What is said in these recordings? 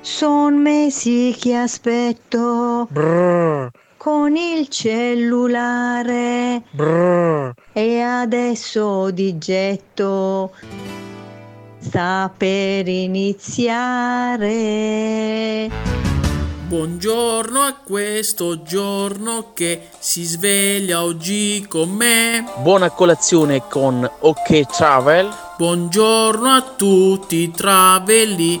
Son mesi che aspetto Brr, con il cellulare brr. e adesso di getto sta per iniziare. Buongiorno a questo giorno che si sveglia oggi con me. Buona colazione con OK Travel. Buongiorno a tutti i travelli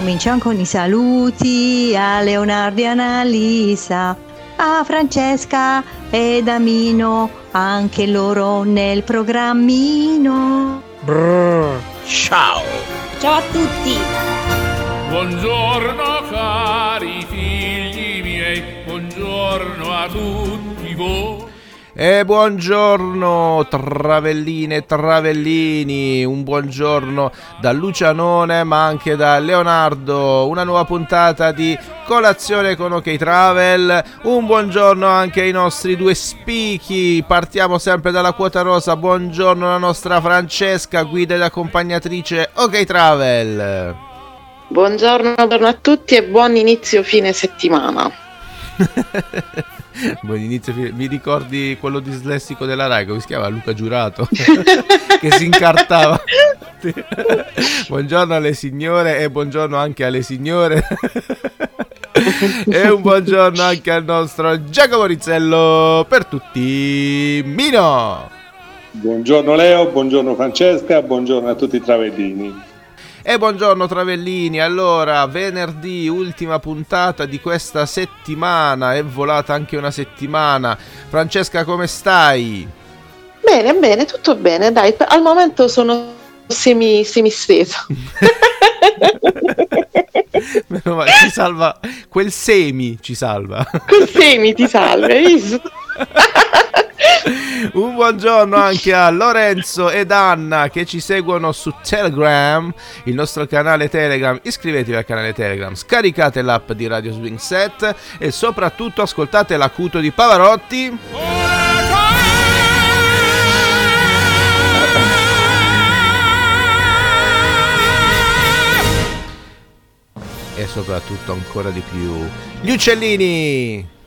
Cominciamo con i saluti a Leonardo e Annalisa, a Francesca ed Amino, anche loro nel programmino. Brr. Ciao. Ciao a tutti. Buongiorno cari figli miei, buongiorno a tutti voi. E buongiorno travelline e travellini, un buongiorno da Lucianone ma anche da Leonardo, una nuova puntata di colazione con OK Travel, un buongiorno anche ai nostri due spichi, partiamo sempre dalla quota rosa, buongiorno alla nostra Francesca, guida ed accompagnatrice OK Travel. Buongiorno, buongiorno a tutti e buon inizio fine settimana. Buon inizio, mi ricordi quello dislessico della Rai, come si chiama? Luca Giurato, che si incartava. buongiorno alle signore e buongiorno anche alle signore. e un buongiorno anche al nostro Giacomo Rizzello per tutti. Mino! Buongiorno Leo, buongiorno Francesca, buongiorno a tutti i travellini. E buongiorno Travellini, allora venerdì, ultima puntata di questa settimana, è volata anche una settimana. Francesca come stai? Bene, bene, tutto bene, dai, al momento sono semi, semistesa. Meno male, ci salva, quel semi ci salva. Col semi ti salve, hai visto? Un buongiorno anche a Lorenzo ed Anna che ci seguono su Telegram, il nostro canale Telegram. Iscrivetevi al canale Telegram, scaricate l'app di Radio Swing Set e soprattutto ascoltate l'acuto di Pavarotti. E soprattutto ancora di più gli uccellini.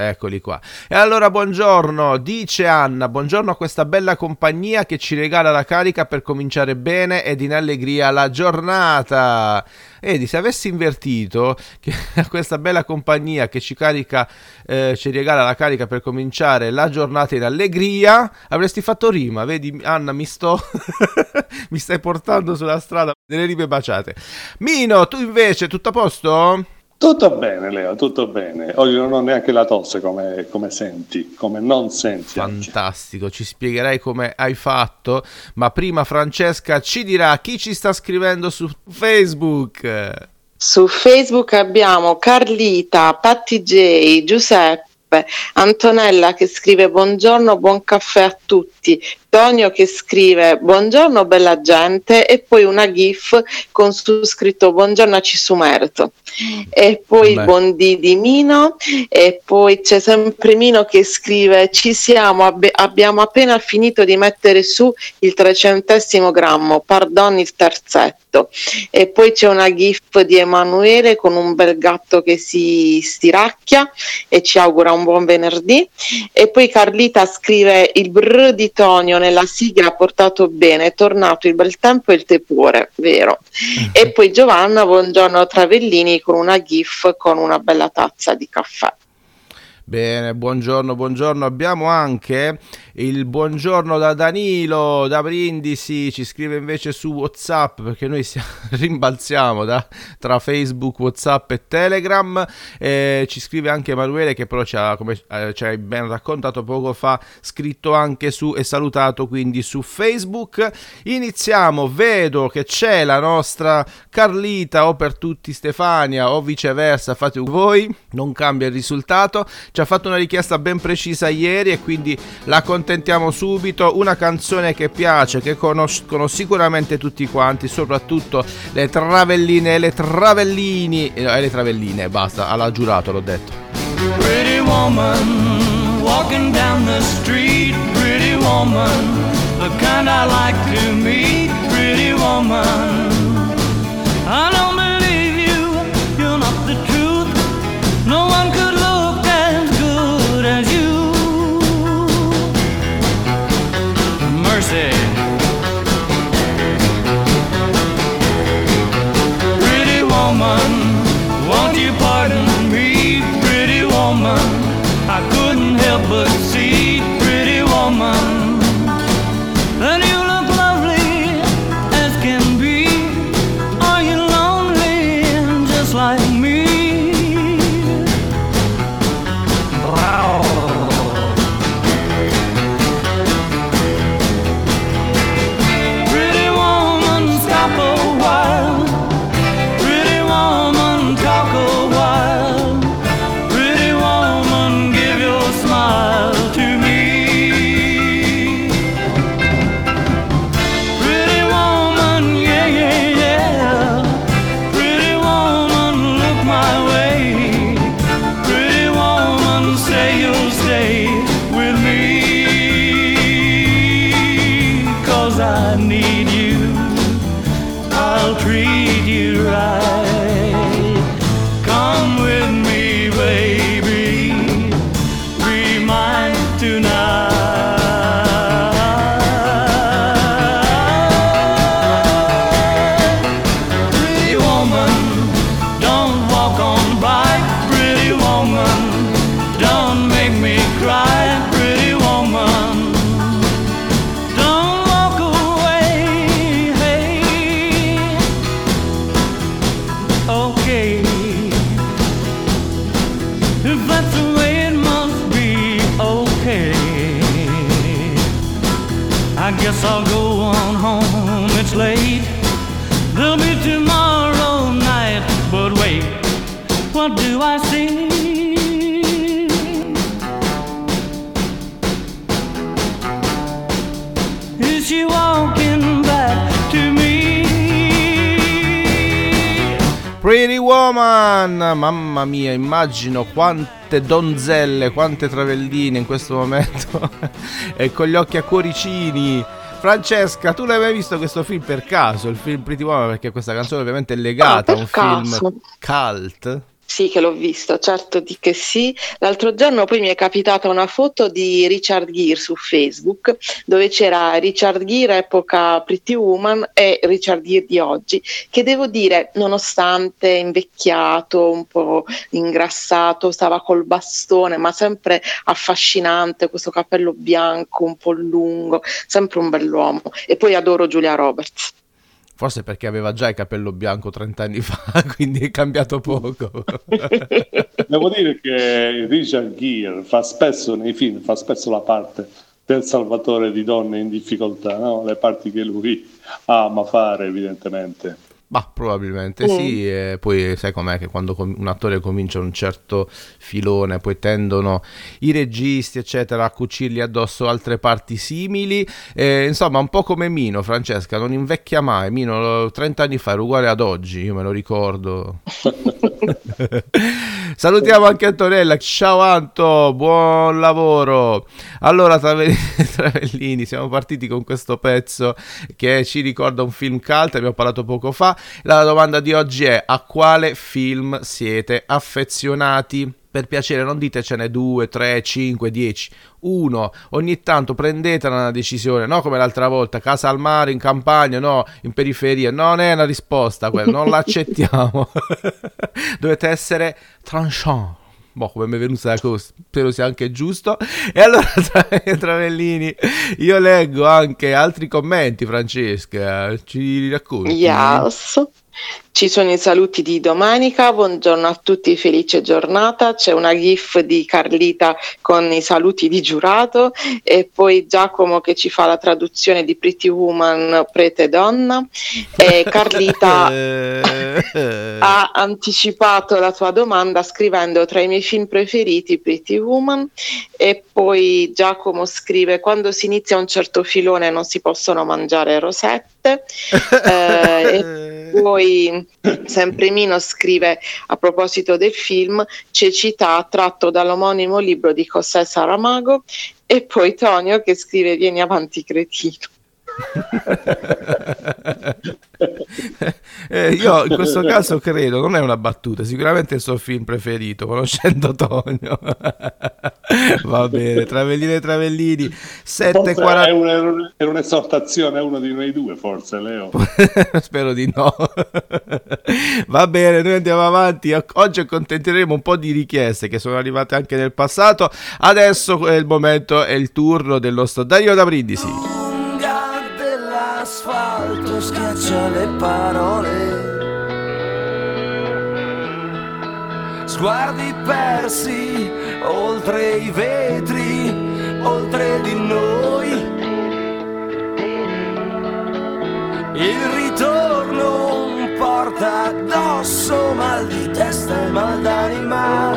Eccoli qua. E allora buongiorno, dice Anna, buongiorno a questa bella compagnia che ci regala la carica per cominciare bene ed in allegria la giornata. Edi, se avessi invertito che questa bella compagnia che ci carica, eh, ci regala la carica per cominciare la giornata in allegria, avresti fatto rima. Vedi, Anna, mi sto. mi stai portando sulla strada delle rime baciate. Mino, tu invece, tutto a posto? Tutto bene Leo, tutto bene. Oggi non ho neanche la tosse come, come senti, come non senti. oggi. Fantastico, ci spiegherai come hai fatto, ma prima Francesca ci dirà chi ci sta scrivendo su Facebook. Su Facebook abbiamo Carlita, Patti J, Giuseppe, Antonella che scrive buongiorno, buon caffè a tutti, Tonio che scrive buongiorno bella gente e poi una gif con su scritto buongiorno a Cisumerto e poi Beh. il buon di di Mino e poi c'è sempre Mino che scrive ci siamo, abbi- abbiamo appena finito di mettere su il trecentesimo grammo, pardon il terzetto e poi c'è una gif di Emanuele con un bel gatto che si stiracchia e ci augura un buon venerdì. E poi Carlita scrive il brr di Tonio nella sigla ha portato bene, è tornato il bel tempo e il tepore, vero? E poi Giovanna, buongiorno Travellini con una gif con una bella tazza di caffè. Bene, buongiorno, buongiorno. Abbiamo anche il buongiorno da Danilo da Brindisi, ci scrive invece su WhatsApp perché noi si- rimbalziamo da- tra Facebook, WhatsApp e Telegram. Eh, ci scrive anche Emanuele che però ci ha, come eh, ci hai ben raccontato poco fa, scritto anche su e salutato quindi su Facebook. Iniziamo, vedo che c'è la nostra Carlita o per tutti Stefania o viceversa, fate voi, non cambia il risultato. Ci ha fatto una richiesta ben precisa ieri e quindi la contentiamo subito. Una canzone che piace, che conoscono sicuramente tutti quanti, soprattutto le travelline e le travellini. E eh, le travelline, basta, alla giurato l'ho detto. Pretty woman walking down the street, pretty woman, the kind I like to meet, pretty woman. Pretty Woman, mamma mia, immagino quante donzelle, quante travelline in questo momento e con gli occhi a cuoricini. Francesca, tu l'hai mai visto questo film per caso? Il film Pretty Woman, perché questa canzone ovviamente è legata Ah, a un caso. film cult. Sì, che l'ho visto, certo di che sì. L'altro giorno poi mi è capitata una foto di Richard Gere su Facebook, dove c'era Richard Gere epoca Pretty Woman e Richard Gere di oggi, che devo dire, nonostante invecchiato, un po' ingrassato, stava col bastone, ma sempre affascinante, questo capello bianco un po' lungo, sempre un bell'uomo. E poi adoro Giulia Roberts. Forse perché aveva già il capello bianco 30 anni fa, quindi è cambiato poco. Devo dire che Richard Gere fa spesso nei film, fa spesso la parte del salvatore di donne in difficoltà, no? le parti che lui ama fare evidentemente. Ma probabilmente Mm. sì, e poi sai com'è che quando un attore comincia un certo filone, poi tendono i registi, eccetera, a cucirgli addosso altre parti simili. Eh, insomma, un po' come Mino, Francesca, non invecchia mai. Mino 30 anni fa era uguale ad oggi, io me lo ricordo. Salutiamo anche Antonella. Ciao Anto, buon lavoro. Allora, Trave- Travellini, siamo partiti con questo pezzo che ci ricorda un film cult, abbiamo parlato poco fa. La domanda di oggi è: a quale film siete affezionati? Per piacere, non ditecene 2, 3, 5, 10, uno. Ogni tanto prendetela una decisione, no come l'altra volta, casa al mare, in campagna, no, in periferia. Non è una risposta quella, non l'accettiamo. Dovete essere tranchant. boh, come mi è venuta la cosa, spero sia anche giusto. E allora, tra- Travellini, io leggo anche altri commenti, Francesca, ci racconti? Yes. Ci sono i saluti di domenica, buongiorno a tutti, felice giornata. C'è una gif di Carlita con i saluti di giurato e poi Giacomo che ci fa la traduzione di Pretty Woman, prete donna. E Carlita Eh, ha anticipato la tua domanda scrivendo tra i miei film preferiti Pretty Woman e poi Giacomo scrive quando si inizia un certo filone non si possono mangiare rosette Eh, e poi sempre Mino scrive a proposito del film Cecità tratto dall'omonimo libro di José Saramago e poi Tonio che scrive Vieni avanti cretino Eh, io in questo caso credo, non è una battuta, sicuramente è il suo film preferito, conoscendo Tonio. Va bene, Travellini e Travellini, Forse 7.40. è un- era un'esortazione a uno di noi due, forse, Leo. Spero di no. Va bene, noi andiamo avanti. Oggi accontenteremo un po' di richieste che sono arrivate anche nel passato. Adesso è il momento, è il turno del nostro Dario da Brindisi. Schiaccia le parole. Sguardi persi oltre i vetri, oltre di noi. Il ritorno porta addosso mal di testa e mal d'anima.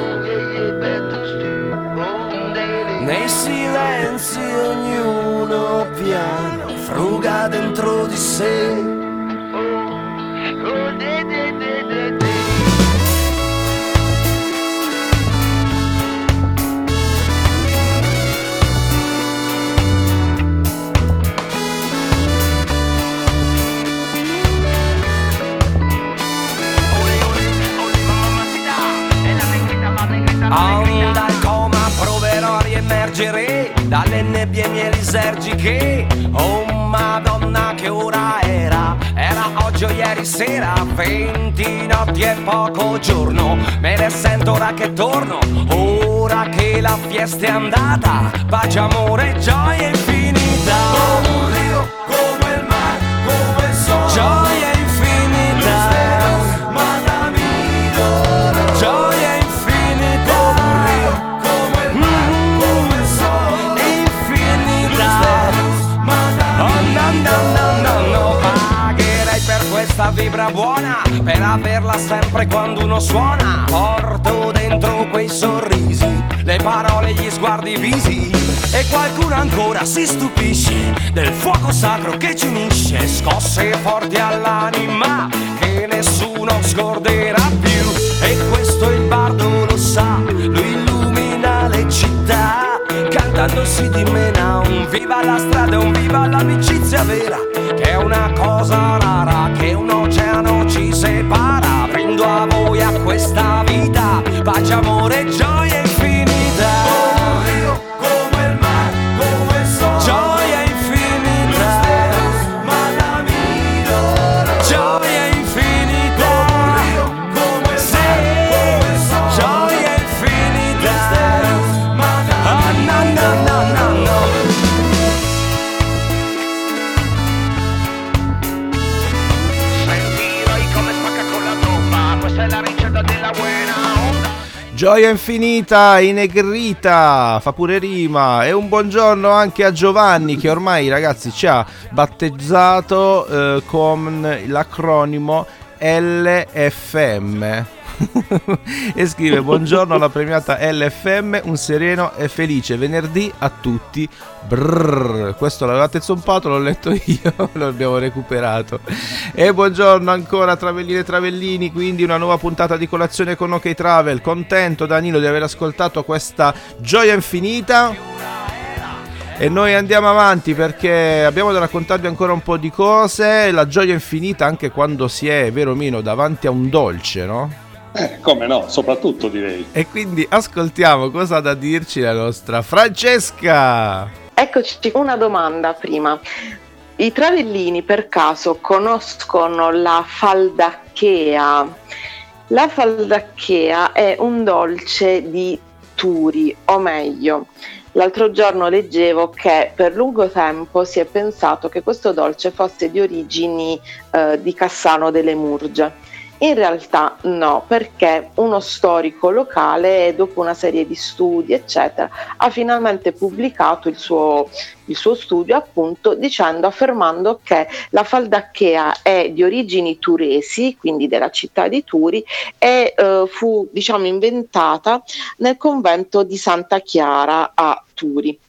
Nei silenzi ognuno piano fruga dentro di sé. Dalle nebbie mielisergiche. Oh madonna che ora era? Era oggi o ieri sera Venti notti e poco giorno. Me ne sento ora che torno Ora che la fiesta è andata. Pace, amore, gioia infinita suona Porto dentro quei sorrisi Le parole, gli sguardi, visi. E qualcuno ancora si stupisce Del fuoco sacro che ci unisce Scosse forti all'anima Che nessuno scorderà più. E questo il bardo lo sa Lui illumina le città Cantando si dimena un viva la strada, un viva l'amicizia vera Che è una cosa rara, che un oceano ci separa Gioia infinita, inegrita, fa pure rima. E un buongiorno anche a Giovanni che ormai ragazzi ci ha battezzato eh, con l'acronimo LFM. E scrive buongiorno alla premiata LFM, un sereno e felice venerdì a tutti. Brrr, questo l'avevate zompato, l'ho letto io, lo abbiamo recuperato. E buongiorno ancora Travelline e Travellini, quindi una nuova puntata di colazione con OK Travel. Contento Danilo di aver ascoltato questa gioia infinita. E noi andiamo avanti perché abbiamo da raccontarvi ancora un po' di cose. La gioia infinita anche quando si è, vero Mino, davanti a un dolce, no? Eh, come no, soprattutto direi. E quindi ascoltiamo cosa ha da dirci la nostra Francesca. Eccoci una domanda prima. I travellini per caso conoscono la faldacchea? La faldacchea è un dolce di Turi, o meglio, l'altro giorno leggevo che per lungo tempo si è pensato che questo dolce fosse di origini eh, di Cassano delle Murge. In realtà no, perché uno storico locale, dopo una serie di studi, eccetera, ha finalmente pubblicato il suo, il suo studio, appunto, dicendo, affermando che la faldacchea è di origini turesi, quindi della città di Turi, e eh, fu, diciamo, inventata nel convento di Santa Chiara a Turi.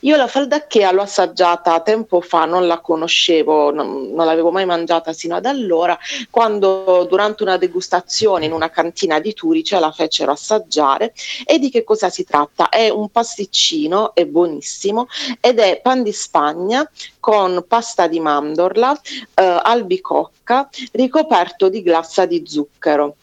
Io la faldacchea l'ho assaggiata tempo fa, non la conoscevo, non, non, l'avevo mai mangiata sino ad allora, quando durante una degustazione in una cantina di Turi ce la fecero assaggiare. E di che cosa si tratta? È un pasticcino, è buonissimo, ed è pan di Spagna con pasta di mandorla, eh, albicocca, ricoperto di glassa di zucchero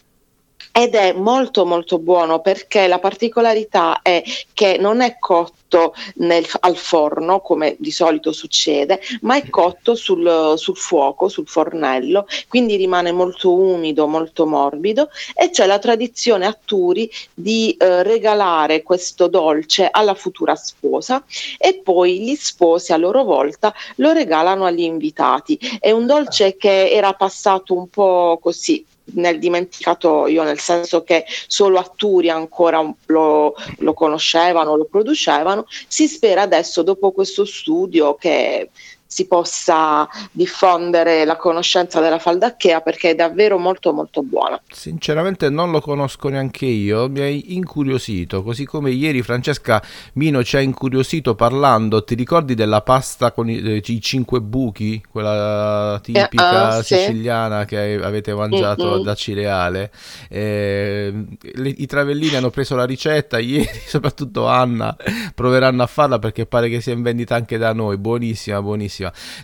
ed è molto molto buono perché la particolarità è che non è cotto nel, al forno come di solito succede, ma è cotto sul, sul, fuoco, sul fornello, quindi rimane molto umido, molto morbido e c'è la tradizione a Turi di eh, regalare questo dolce alla futura sposa e poi gli sposi a loro volta lo regalano agli invitati. È un dolce che era passato un po' così nel dimenticatoio, nel senso che solo a Turi ancora lo, lo conoscevano, lo producevano. Si spera adesso, dopo questo studio, che si possa diffondere la conoscenza della faldacchea perché è davvero molto molto buona. Sinceramente non lo conosco neanche io, mi hai incuriosito, così come ieri Francesca Mino ci ha incuriosito parlando, ti ricordi della pasta con i, eh, i cinque buchi, quella tipica Eh, sì. siciliana che avete mangiato Mm-mm. da Cireale? Eh, le- I travellini hanno preso la ricetta ieri, soprattutto Anna, proveranno a farla perché pare che sia in vendita anche da noi, buonissima, buonissima.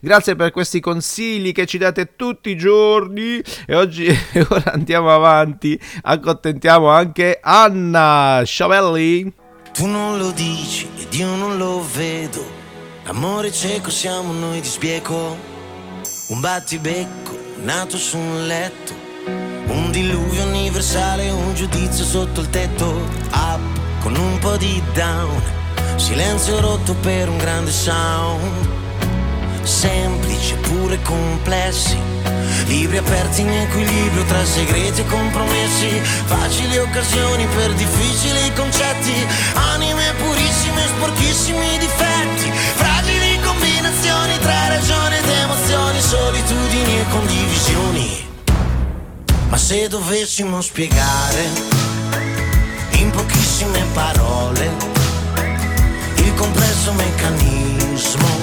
Grazie per questi consigli che ci date tutti i giorni e oggi ora andiamo avanti, accontentiamo anche Anna Sciavelli. Tu non lo dici ed io non lo vedo. L'amore cieco siamo noi di sbieco. Un battibecco nato su un letto. Un diluvio universale, un giudizio sotto il tetto. Up con un po' di down. Silenzio rotto per un grande sound. Semplici eppure complessi. Libri aperti in equilibrio tra segreti e compromessi. Facili occasioni per difficili concetti. Anime purissime, sporchissimi difetti. Fragili combinazioni tra ragione ed emozioni, solitudini e condivisioni. Ma se dovessimo spiegare in pochissime parole il complesso meccanismo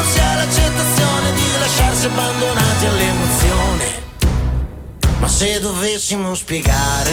non sia l'accettazione di lasciarsi abbandonati all'emozione. Ma se dovessimo spiegare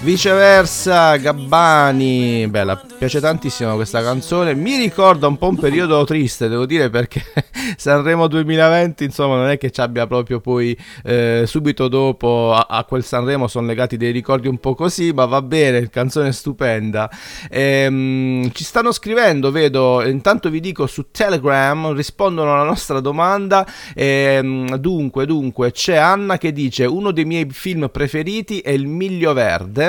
Viceversa, Gabbani, bella, piace tantissimo questa canzone. Mi ricorda un po' un periodo triste, devo dire, perché Sanremo 2020, insomma, non è che ci abbia proprio poi eh, subito dopo a, a quel Sanremo sono legati dei ricordi un po' così, ma va bene, canzone stupenda. Ehm, ci stanno scrivendo, vedo, intanto vi dico su Telegram, rispondono alla nostra domanda. Ehm, dunque, dunque, c'è Anna che dice uno dei miei film preferiti è Il Miglio Verde.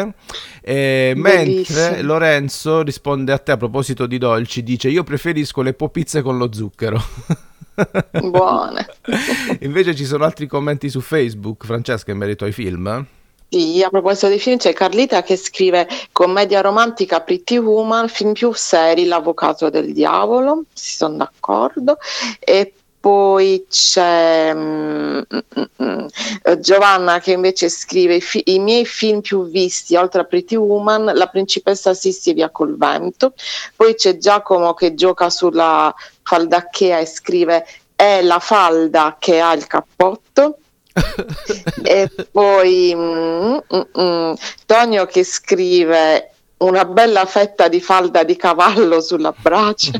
Eh, Bellissimo. mentre Lorenzo risponde a te a proposito di dolci, dice io preferisco le popizze con lo zucchero. Buone. Invece ci sono altri commenti su Facebook, Francesca, in merito ai film. Sì, a proposito dei film c'è Carlita che scrive commedia romantica Pretty Woman, film più seri L'avvocato del diavolo, si sono d'accordo. E poi c'è eh, Giovanna che invece scrive i, fi- i miei film più visti oltre a Pretty Woman, La principessa Sissi via col vento. Poi c'è Giacomo che gioca sulla faldacchea e scrive è la falda che ha il cappotto. e poi mm, Tonio che scrive una bella fetta di falda di cavallo sulla brace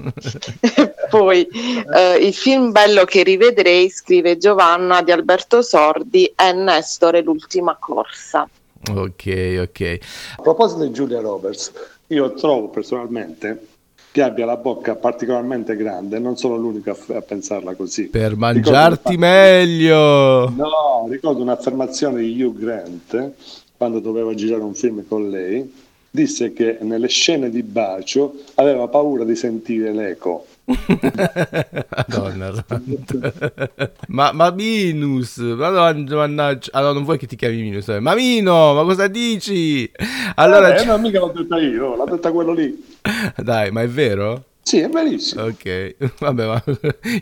e poi eh, il film bello che rivedrei scrive Giovanna di Alberto Sordi è Nestore l'ultima corsa Ok, ok. A proposito di Giulia Roberts, io trovo personalmente che abbia la bocca particolarmente grande, non sono l'unico a, f- a pensarla così. Per mangiarti meglio. No, ricordo un'affermazione di Hugh Grant quando doveva girare un film con lei. Disse che nelle scene di bacio aveva paura di sentire l'eco. Madonna ma, ma Minus, madonna, mannaggia. Allora, non vuoi che ti chiami Minus? eh? Ma Mino, ma cosa dici? Allora, eh, non mica l'ho detta io, l'ha detta quello lì. dai, ma è vero? Sì, è verissimo. Ok, vabbè, ma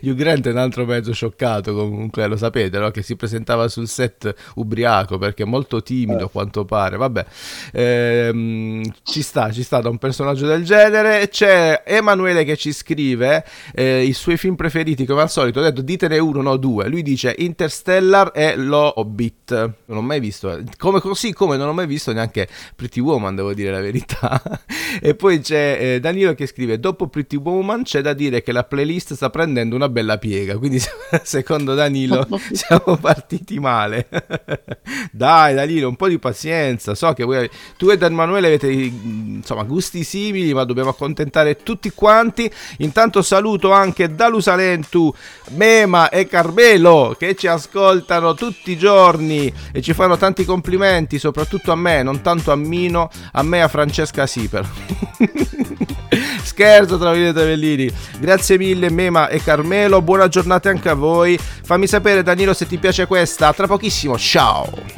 Hugh Grant è un altro mezzo scioccato comunque, lo sapete, no? Che si presentava sul set ubriaco perché è molto timido a quanto pare. Vabbè, ehm, ci sta, ci sta da un personaggio del genere. C'è Emanuele che ci scrive eh, i suoi film preferiti, come al solito. Ho detto ditene uno, no due. Lui dice Interstellar e Lo Hobbit. Non ho mai visto, eh. come, così come non ho mai visto neanche Pretty Woman, devo dire la verità. e poi c'è eh, Danilo che scrive dopo Pretty Woman c'è da dire che la playlist sta prendendo una bella piega quindi secondo Danilo siamo partiti male. Dai Danilo un po' di pazienza so che voi, tu ed Emanuele avete insomma gusti simili ma dobbiamo accontentare tutti quanti. Intanto saluto anche Dalusalentu Mema e Carmelo che ci ascoltano tutti i giorni e ci fanno tanti complimenti soprattutto a me non tanto a Mino a me e a Francesca Siper Scherzo tra e Tavellini. Grazie mille Mema e Carmelo. Buona giornata anche a voi. Fammi sapere Danilo se ti piace questa. Tra pochissimo. Ciao.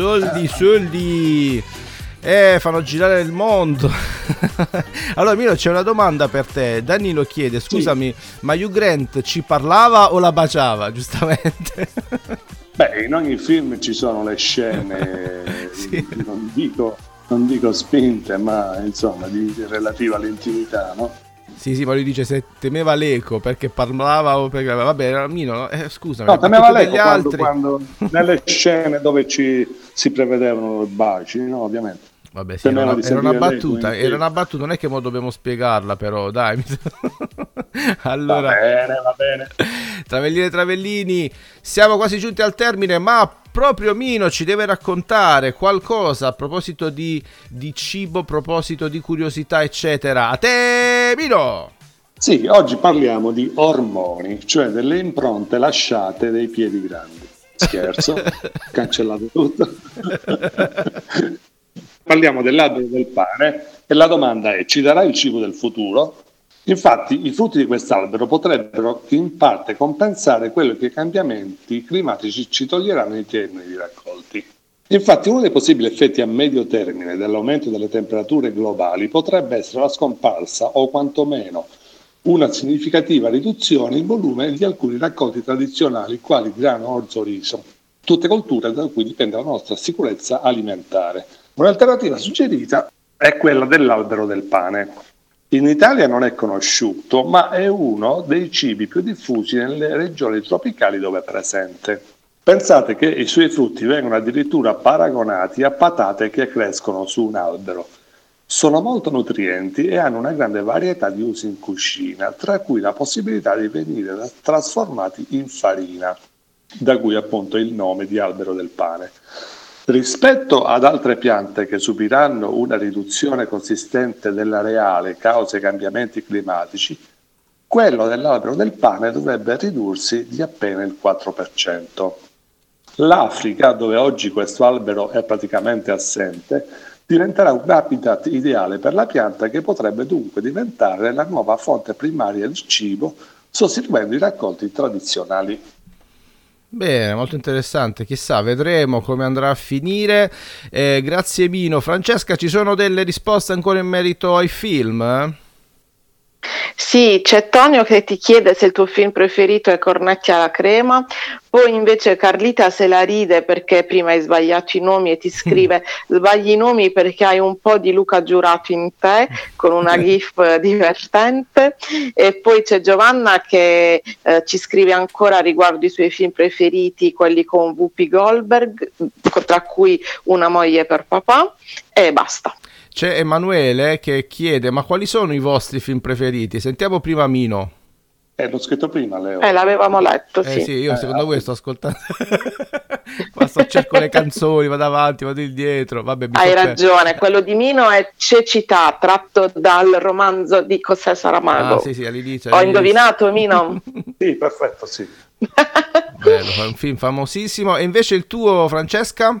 Soldi, soldi. Eh, fanno girare il mondo. allora, Milo, c'è una domanda per te. Danilo chiede: Scusami, ma Hugh Grant ci parlava o la baciava? Giustamente. Beh, in ogni film ci sono le scene, non, dico, non dico spinte, ma insomma, di, di relativa all'intimità, no? Sì, sì, ma lui dice se temeva l'eco perché parlava o perché... Vabbè, Mino, eh, scusami. No, temeva l'eco quando, quando nelle scene dove ci, si prevedevano baci, no, ovviamente. Vabbè, sì, era, una, era una battuta, l'eco in era una battuta, non è che mo dobbiamo spiegarla però, dai. allora, Va bene, va bene. Travellini e Travellini, siamo quasi giunti al termine, ma proprio Mino ci deve raccontare qualcosa a proposito di, di cibo, a proposito di curiosità, eccetera. A te, Mino! Sì, oggi parliamo di ormoni, cioè delle impronte lasciate dai piedi grandi. Scherzo, cancellato tutto. parliamo dell'albero del pane e la domanda è: ci darà il cibo del futuro? Infatti, i frutti di quest'albero potrebbero in parte compensare quello che i cambiamenti climatici ci toglieranno in termini di raccolti. Infatti, uno dei possibili effetti a medio termine dell'aumento delle temperature globali potrebbe essere la scomparsa o quantomeno una significativa riduzione in volume di alcuni raccolti tradizionali quali grano, orzo, riso, tutte colture da cui dipende la nostra sicurezza alimentare. Un'alternativa suggerita è quella dell'albero del pane. In Italia non è conosciuto, ma è uno dei cibi più diffusi nelle regioni tropicali dove è presente. Pensate che i suoi frutti vengono addirittura paragonati a patate che crescono su un albero. Sono molto nutrienti e hanno una grande varietà di usi in cucina, tra cui la possibilità di venire trasformati in farina, da cui appunto il nome di albero del pane. Rispetto ad altre piante che subiranno una riduzione consistente dell'areale causa i cambiamenti climatici, quello dell'albero del pane dovrebbe ridursi di appena il 4%. L'Africa, dove oggi questo albero è praticamente assente, diventerà un habitat ideale per la pianta che potrebbe dunque diventare la nuova fonte primaria di cibo sostituendo i raccolti tradizionali. Bene, molto interessante, chissà, vedremo come andrà a finire. Eh, grazie Mino. Francesca, ci sono delle risposte ancora in merito ai film? Sì, c'è Tonio che ti chiede se il tuo film preferito è Cornetti alla crema, poi invece Carlita se la ride perché prima hai sbagliato i nomi e ti scrive sbagli i nomi perché hai un po' di Luca Giurato in te con una gif divertente e poi c'è Giovanna che eh, ci scrive ancora riguardo i suoi film preferiti, quelli con Whoopi Goldberg, tra cui Una moglie per papà e basta. C'è Emanuele che chiede: Ma quali sono i vostri film preferiti? Sentiamo prima Mino. Eh, l'ho scritto prima, Leo. Eh, l'avevamo letto, Eh sì. sì, io secondo voi sto ascoltando. Qua sto cerco le canzoni, vado avanti, vado indietro. Vabbè, mi Hai ragione, quello di Mino è Cecità, tratto dal romanzo di José Saramago. Ah, sì, sì, all'inizio. Ho all'inizio. indovinato, Mino? Sì, perfetto, sì. Bello, è un film famosissimo. E invece il tuo, Francesca?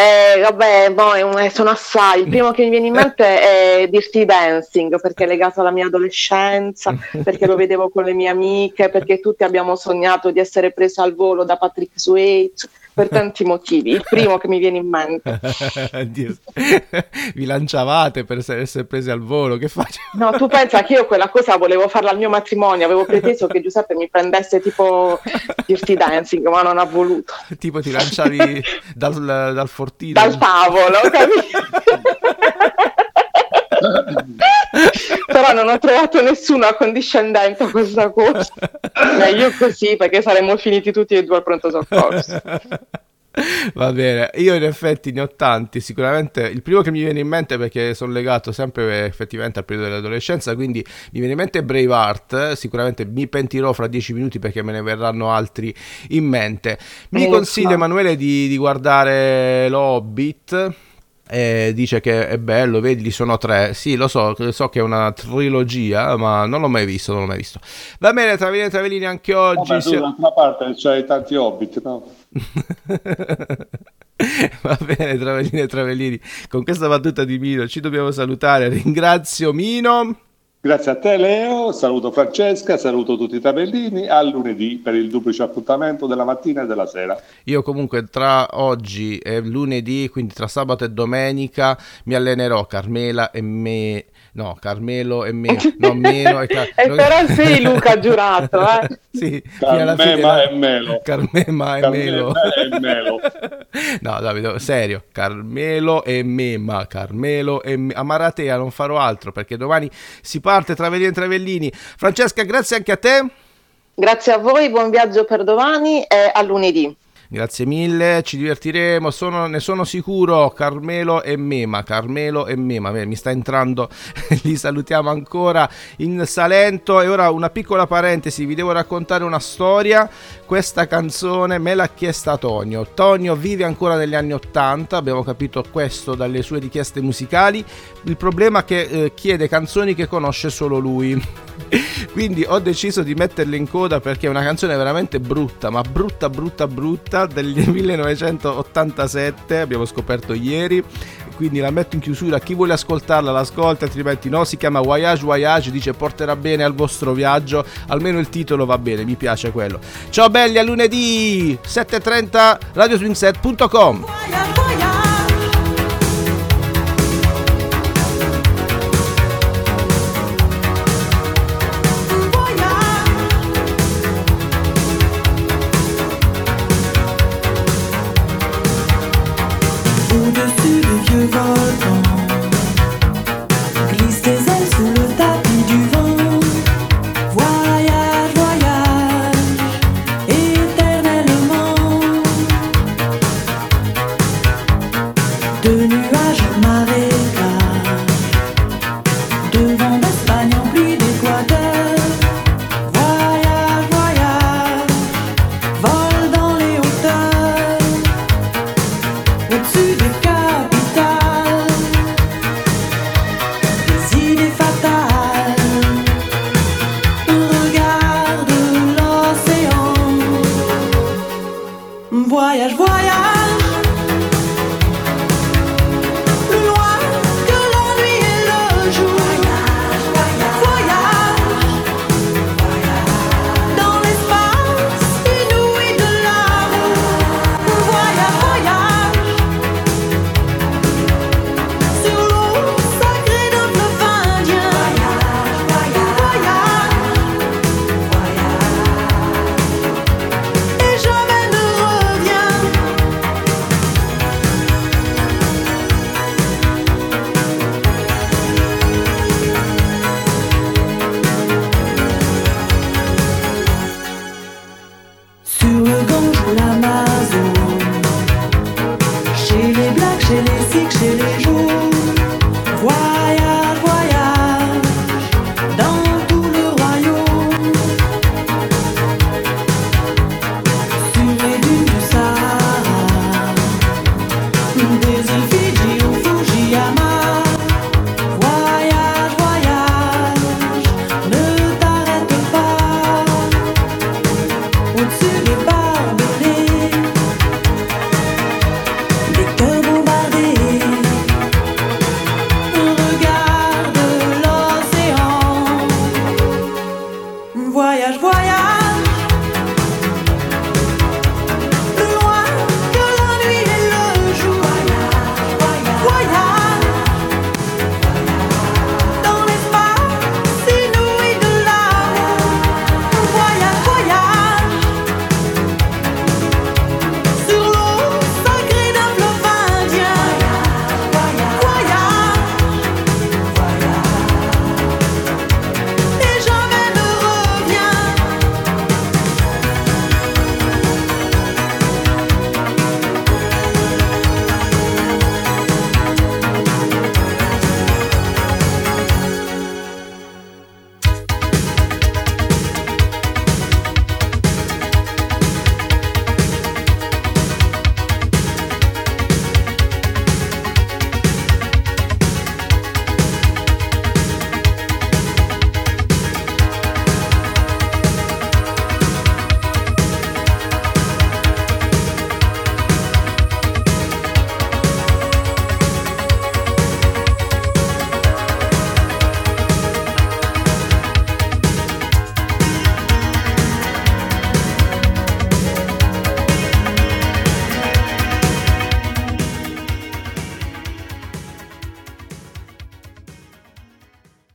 Eh, vabbè, boh, sono assai. Il primo che mi viene in mente è Dirty Dancing, perché è legato alla mia adolescenza, perché lo vedevo con le mie amiche, perché tutti abbiamo sognato di essere presi al volo da Patrick Swayze, per tanti motivi. Il primo che mi viene in mente. Vi lanciavate per essere essere presi al volo, che faccio? No, tu pensa che io quella cosa volevo farla al mio matrimonio, avevo preteso che Giuseppe mi prendesse tipo Dirty Dancing, ma non ha voluto. tipo ti lanciavi dal, dal fortino. Dal tavolo, capito? Però non ho trovato nessuno accondiscendente a questa cosa. Meglio così perché saremmo finiti tutti e due al pronto soccorso. Va bene, io in effetti ne ho tanti, sicuramente il primo che mi viene in mente perché sono legato sempre effettivamente al periodo dell'adolescenza, quindi mi viene in mente Braveheart, eh, sicuramente mi pentirò fra dieci minuti perché me ne verranno altri in mente. Mi consiglia ma- Emanuele di, di guardare L'Hobbit. E dice che è bello, vedi, sono tre. Sì, lo so, so che è una trilogia, ma non l'ho mai visto, non l'ho mai visto. Va bene, Travellini e Travellini, anche oggi. Vabbè, d'altra parte c'hai tanti hobbit, no? Va bene, Travellini e Travellini. Con questa battuta di Mino ci dobbiamo salutare. Ringrazio Mino. Grazie a te Leo, saluto Francesca, saluto tutti i tabellini, a lunedì per il duplice appuntamento della mattina e della sera. Io comunque tra oggi e lunedì, quindi tra sabato e domenica, mi allenerò Carmela e me. No, Carmelo e me. No, meno e Car- E però sei Luca giurato, eh? Sì, fine- Carmema e Melo. Carmema e Melo. No, Davide, serio, Carmelo e Mema, Carmelo e Me- a Maratea non farò altro perché domani si parte Travellini e Travellini. Francesca, grazie anche a te. Grazie a voi, buon viaggio per domani e a lunedì. Grazie mille, ci divertiremo, sono- ne sono sicuro. Carmelo e Mema, Carmelo e Mema, mi sta entrando, li salutiamo ancora in Salento. E ora una piccola parentesi, vi devo raccontare una storia. Questa canzone me l'ha chiesta Tonio. Tonio vive ancora negli anni Ottanta, abbiamo capito questo dalle sue richieste musicali. Il problema è che eh, chiede canzoni che conosce solo lui. Quindi ho deciso di metterle in coda perché è una canzone veramente brutta, ma brutta, brutta, brutta, del 1987, abbiamo scoperto ieri. Quindi la metto in chiusura, chi vuole ascoltarla l'ascolta, altrimenti no, si chiama Voyage Voyage, dice porterà bene al vostro viaggio, almeno il titolo va bene, mi piace quello. Ciao belli, a lunedì 7.30 radioswingset.com Au-dessus Accelérons.